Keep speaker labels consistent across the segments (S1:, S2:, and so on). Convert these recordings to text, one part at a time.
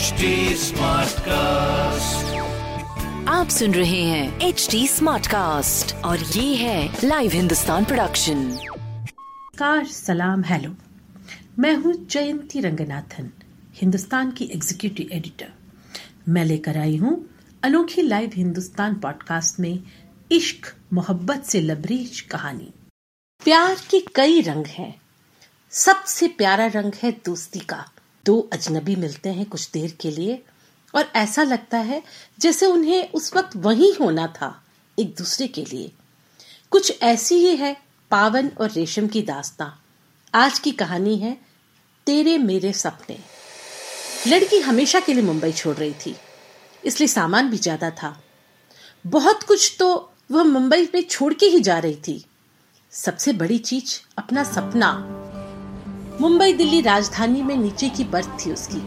S1: HD Smartcast.
S2: आप सुन रहे हैं एच डी स्मार्ट कास्ट और ये है लाइव हिंदुस्तान प्रोडक्शन
S3: कार सलाम हेलो। मैं हूँ जयंती रंगनाथन हिंदुस्तान की एग्जीक्यूटिव एडिटर मैं लेकर आई हूँ अनोखी लाइव हिंदुस्तान पॉडकास्ट में इश्क मोहब्बत से लबरेज कहानी। प्यार के कई रंग हैं। सबसे प्यारा रंग है दोस्ती का। दो अजनबी मिलते हैं कुछ देर के लिए, और ऐसा लगता है जैसे उन्हें उस वक्त वहीं होना था, एक दूसरे के लिए। कुछ ऐसी ही है पावन और रेशम की दास्तां। आज की कहानी है, तेरे मेरे सपने। लड़की हमेशा के लिए मुंबई छोड़ रही थी, इसलिए सामान भी ज़्यादा था। बहुत कुछ तो वह मुंबई में छोड़ के ही जा रही थी। सबसे बड़ी चीज़ अपना सपना। मुंबई दिल्ली राजधानी में नीचे की बर्थ थी उसकी।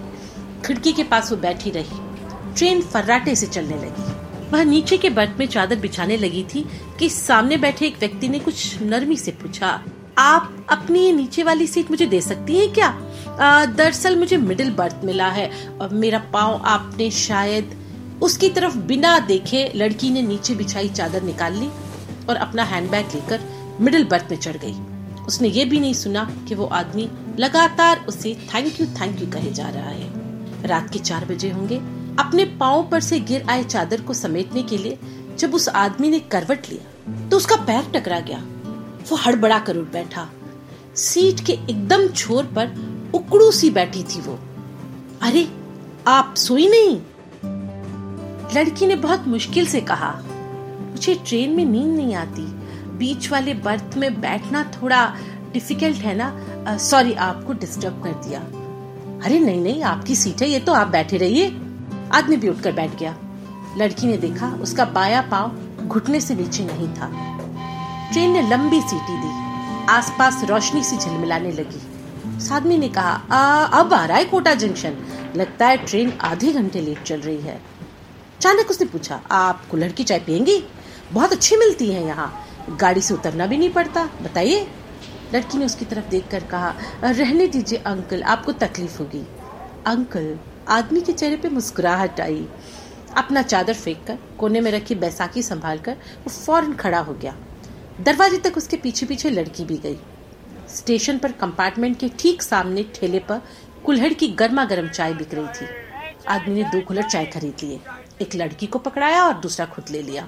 S3: खिड़की के पास वो बैठी रही। ट्रेन फर्राटे से चलने लगी। वह नीचे के बर्थ में चादर बिछाने लगी थी कि सामने बैठे एक व्यक्ति ने कुछ नरमी से पूछा, आप अपनी नीचे वाली सीट मुझे दे सकती हैं क्या? दरअसल मुझे मिडिल बर्थ मिला है। और मेरा पाँव आपने शायद उसकी तरफ़ बिना देखे लड़की ने नीचे बिछाई चादर निकाल ली और अपना हैंडबैग लेकर मिडिल बर्थ में चढ़ गई। उसने ये भी नहीं सुना कि वो आदमी लगातार उसे थैंक यू थैंक यू कहे जा रहा है। रात के चार बजे होंगे। अपने पाओ पर से गिर आए चादर को समेटने के लिए जब उस आदमी ने करवट लिया तो उसका पैर टकरा गया। वो हड़बड़ा कर उठ बैठा। सीट के एकदम छोर पर उकड़ू सी बैठी थी वो। अरे, आप सोई नहीं? लड़की ने बहुत मुश्किल से कहा। मुझे ट्रेन में नींद नहीं आती। बीच वाले बर्थ में बैठना थोड़ा डिफ़िकल्ट है ना? सॉरी आपको डिस्टर्ब कर दिया। अरे नहीं नहीं आपकी सीट है ये तो आप बैठे रहिए। आदमी भी उठकर बैठ गया। लड़की ने देखा उसका बाया पाव घुटने से नीचे नहीं था। ट्रेन ने लंबी सीटी दी। आसपास रोशनी सी झिलमिलाने लगी। उस आदमी ने कहा आ, अब आ रहा है कोटा जंक्शन। लगता है ट्रेन आधे घंटे लेट चल रही है। अचानक उसने पूछा आप कुल्हड़ की चाय पियेंगी? बहुत अच्छी मिलती है यहाँ। गाड़ी से उतरना भी नहीं पड़ता बताइए? लड़की ने उसकी तरफ़ देखकर कहा, रहने दीजिए, अंकल, आपको तकलीफ़ होगी। अंकल, आदमी के चेहरे पे मुस्कुराहट आई। अपना चादर फेंक कर कोने में रखी बैसाखी संभाल कर वो फ़ौरन खड़ा हो गया। दरवाजे तक उसके पीछे पीछे लड़की भी गई। स्टेशन पर कंपार्टमेंट के ठीक सामने ठेले पर कुल्हड़ की गर्मा गर्म चाय बिक रही थी। आदमी ने दो कुल्हड़ चाय खरीद लिए। एक लड़की को पकड़ाया और दूसरा खुद ले लिया।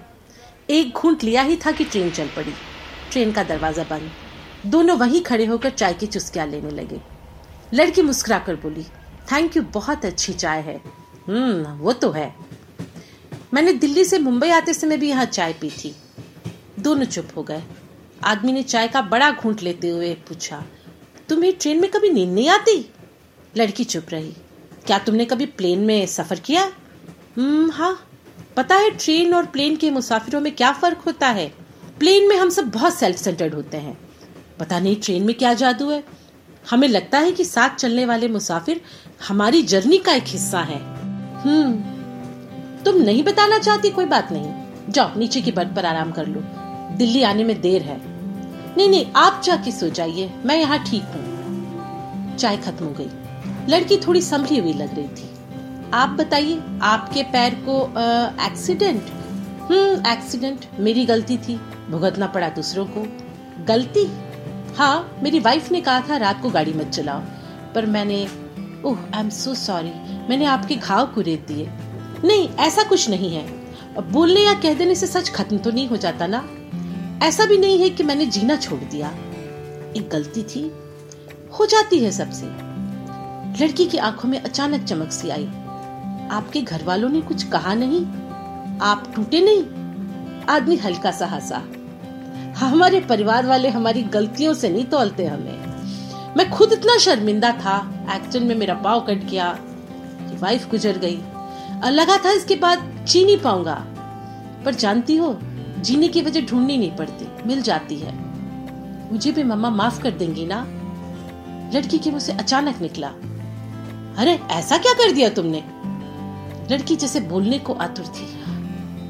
S3: एक घूंट लिया ही था कि ट्रेन चल पड़ी। ट्रेन का दरवाज़ा बंद। दोनों वहीं खड़े होकर चाय की चुस्कियाँ लेने लगे। लड़की मुस्कुराकर बोली थैंक यू बहुत अच्छी चाय है। हम्म वो तो है। मैंने दिल्ली से मुंबई आते समय भी यहाँ चाय पी थी। दोनों चुप हो गए। आदमी ने चाय का बड़ा घूंट लेते हुए पूछा, तुम्हें ट्रेन में कभी नींद नहीं आती? लड़की चुप रही, क्या तुमने कभी प्लेन में सफ़र किया? हम्म हाँ। पता है ट्रेन और प्लेन के मुसाफिरों में क्या फ़र्क होता है? प्लेन में हम सब बहुत सेल्फ सेंटर्ड होते हैं। पता नहीं ट्रेन में क्या जादू है। हमें लगता है कि साथ चलने वाले मुसाफिर हमारी जर्नी का एक हिस्सा है। हम्म तुम नहीं बताना चाहती कोई बात नहीं। जाओ, नीचे की बर्थ पर आराम कर लो। दिल्ली आने में देर है। नहीं नहीं, आप जाके सो जाइए। मैं यहाँ ठीक हूँ। चाय खत्म हो गई। लड़की थोड़ी संभली हुई लग रही थी। आप बताइए, आपके पैर को एक्सीडेंट हम्म एक्सीडेंट मेरी गलती थी। भुगतना पड़ा दूसरों को। गलती? हाँ मेरी वाइफ ने कहा था रात को गाड़ी मत चलाओ। पर मैंने, ओह आई एम सो सॉरी मैंने आपके घाव कुरेद दिए। नहीं, ऐसा कुछ नहीं है। बोलने या कह देने से सच खत्म तो नहीं हो जाता ना? ऐसा भी नहीं है कि मैंने जीना छोड़ दिया। एक गलती थी। हो जाती है सबसे। लड़की की आँखों में अचानक चमक सी आई। आपके घर वालों ने कुछ कहा नहीं? आप टूटे नहीं? आदमी हल्का सा हंसा। हमारे परिवार वाले हमारी गलतियों से नहीं तोलते हमें। मैं खुद इतना शर्मिंदा था। एक्सीडेंट में मेरा पाव कट गया वाइफ गुजर गई। लगा था इसके बाद जी नहीं पाऊँगा। पर जानती हो, जीने की वजह ढूंढनी नहीं पड़ती। मिल जाती है। मुझे भी मम्मा माफ़ कर देंगी ना? लड़की के मुँह से अचानक निकला। अरे, ऐसा क्या कर दिया तुमने? लड़की जैसे बोलने को आतुर थी।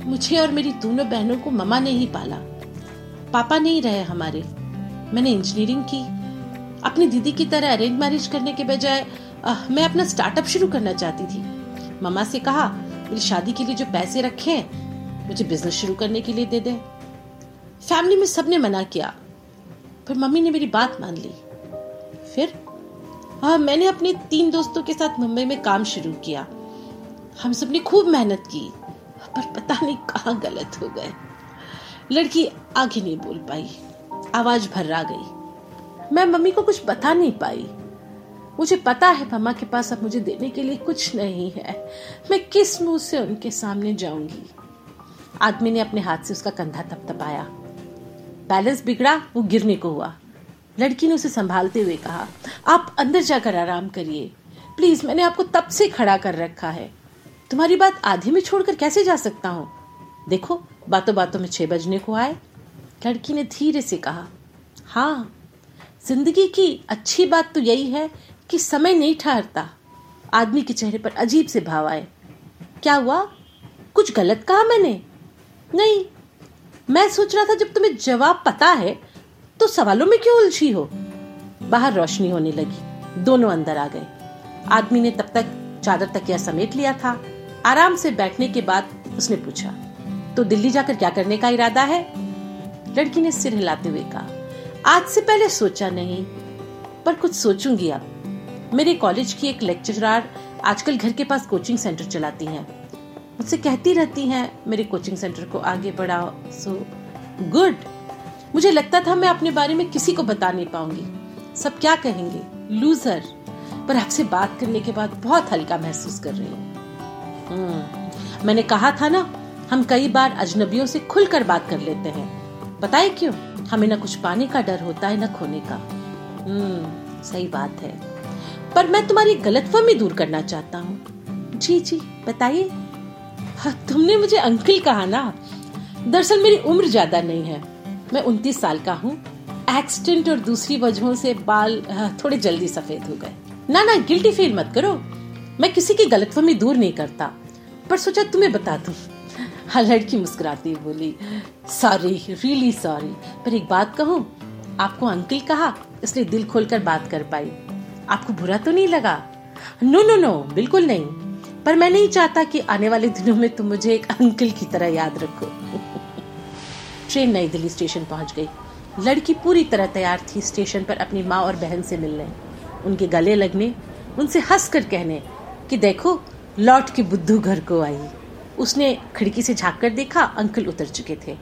S3: मुझे और मेरी दोनों बहनों को ममा ने ही पाला। पापा नहीं रहे हमारे। मैंने इंजीनियरिंग की। अपनी दीदी की तरह अरेंज मैरिज करने के बजाय मैं अपना स्टार्टअप शुरू करना चाहती थी। मम्मा से कहा, मेरी शादी के लिए जो पैसे रखे हैं, मुझे बिज़नेस शुरू करने के लिए दे दे। फैमिली में सबने मना किया, पर मम्मी ने मेरी बात मान ली। फिर हाँ मैंने अपने तीन दोस्तों के साथ मुंबई में काम शुरू किया। हम सबने खूब मेहनत की, पर पता नहीं कहाँ गलत हो गए। लड़की आगे नहीं बोल पाई। आवाज़ भर्रा गई। मैं मम्मी को कुछ बता नहीं पाई। मुझे पता है मम्मा के पास अब मुझे देने के लिए कुछ नहीं है। मैं किस मुँह से उनके सामने जाऊँगी? आदमी ने अपने हाथ से उसका कंधा तपतपाया बैलेंस बिगड़ा, वो गिरने को हुआ। लड़की ने उसे संभालते हुए कहा, आप अंदर जाकर आराम करिए। प्लीज़, मैंने आपको तब से खड़ा कर रखा है। तुम्हारी बात आधे में छोड़कर कैसे जा सकता हूँ? देखो बातों बातों में छह बजने को आए। लड़की ने धीरे से कहा हाँ ज़िंदगी की अच्छी बात तो यही है कि समय नहीं ठहरता। आदमी के चेहरे पर अजीब से भाव आए। क्या हुआ? कुछ गलत कहा मैंने? नहीं, मैं सोच रहा था जब तुम्हें जवाब पता है तो सवालों में क्यों उलझी हो? बाहर रोशनी होने लगी। दोनों अंदर आ गए। आदमी ने तब तक चादर तकिया समेट लिया था। आराम से बैठने के बाद उसने पूछा तो दिल्ली जाकर क्या करने का इरादा है? लड़की ने सिर हिलाते हुए कहा आज से पहले सोचा नहीं पर कुछ सोचूँगी अब। मेरे कॉलेज की एक लेक्चरर आजकल घर के पास कोचिंग सेंटर चलाती हैं। मुझसे कहती रहती हैं मेरे कोचिंग सेंटर को आगे बढ़ाओ। सो गुड मुझे लगता था मैं अपने बारे में किसी को बता नहीं पाऊँगी। सब क्या कहेंगे? लूजर पर आपसे बात करने के बाद बहुत हल्का महसूस कर रही हूँ। हम्म, मैंने कहा था ना हम कई बार अजनबियों से खुलकर बात कर लेते हैं। बताए क्यों? हमें ना कुछ पाने का डर होता है ना खोने का। हम्म सही बात है। पर मैं तुम्हारी गलतफहमी दूर करना चाहता हूँ। जी जी बताइए। हाँ, तुमने मुझे अंकल कहा ना। दरअसल मेरी उम्र ज़्यादा नहीं है। मैं उनतीस साल का हूँ। एक्सीडेंट और दूसरी वजहों से बाल हाँ, थोड़े जल्दी सफ़ेद हो गए। ना ना गिल्टी फील मत करो। मैं किसी की गलतफहमी दूर नहीं करता। पर सोचा तुम्हें बता दूँ। हाँ लड़की मुस्कुराती बोली सॉरी रियली सॉरी पर एक बात कहूँ, आपको अंकल कहा, इसलिए दिल खोलकर बात कर पाई। आपको बुरा तो नहीं लगा? नो नो नो बिल्कुल नहीं। पर मैं नहीं चाहता कि आने वाले दिनों में तुम मुझे एक अंकल की तरह याद रखो. ट्रेन नई दिल्ली स्टेशन पहुँच गई। लड़की पूरी तरह तैयार थी स्टेशन पर अपनी माँ और बहन से मिलने। उनके गले लगने, उनसे हंस कर कहने कि, देखो, लौट के बुद्धू घर को आई। उसने खिड़की से झाँक कर देखा अंकल उतर चुके थे।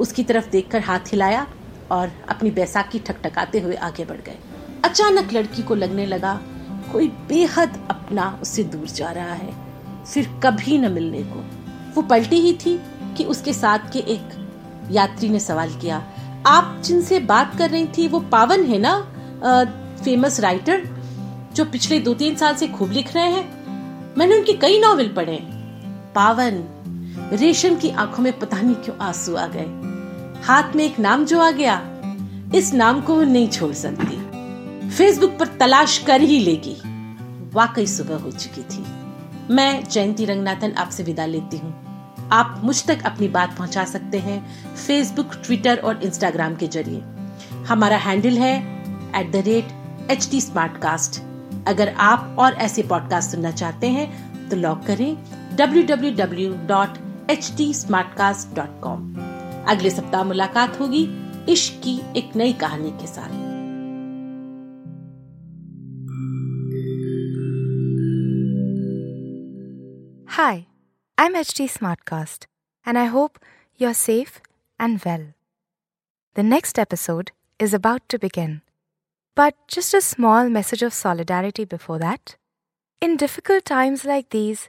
S3: उसकी तरफ़ देखकर हाथ हिलाया और अपनी बैसाखी ठकठकाते हुए आगे बढ़ गए। अचानक लड़की को लगने लगा कोई बेहद अपना उससे दूर जा रहा है फिर कभी न मिलने को। वो पलटी ही थी कि उसके साथ के एक यात्री ने सवाल किया आप जिनसे बात कर रही थी वो पावन है ना आ, फ़ेमस राइटर जो पिछले दो तीन साल से खूब लिख रहे हैं? मैंने उनके कई नॉवेल पढ़े पावन। रेशम की आँखों में पता नहीं क्यों आँसू आ गए। हाथ में एक नाम जो आ गया, इस नाम को वो नहीं छोड़ सकती। फेसबुक पर तलाश कर ही लेगी। वाकई सुबह हो चुकी थी। मैं जयंती रंगनाथन आपसे विदा लेती हूँ। आप मुझ तक अपनी बात पहुँचा सकते हैं फेसबुक ट्विटर और इंस्टाग्राम के ज़रिए। हमारा हैंडल है at the rate H T अगर आप और ऐसे पॉडकास्ट सुनना चाहते हैं तो लॉग करें www.htsmartcast.com अगले सप्ताह मुलाकात होगी इश्क की एक नई कहानी के साथ
S1: Hi, I'm HT Smartcast, and I hope you're safe and well. The next episode is about to begin. But just a small message of solidarity before that. In difficult times like these,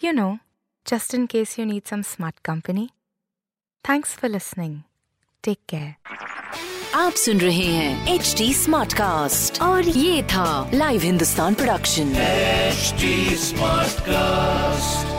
S1: you know, just in case you need some smart company. Thanks for listening. Take care.
S2: आप सुन रहे हैं H D smart cast और ये था live Hindustan production
S4: smart cast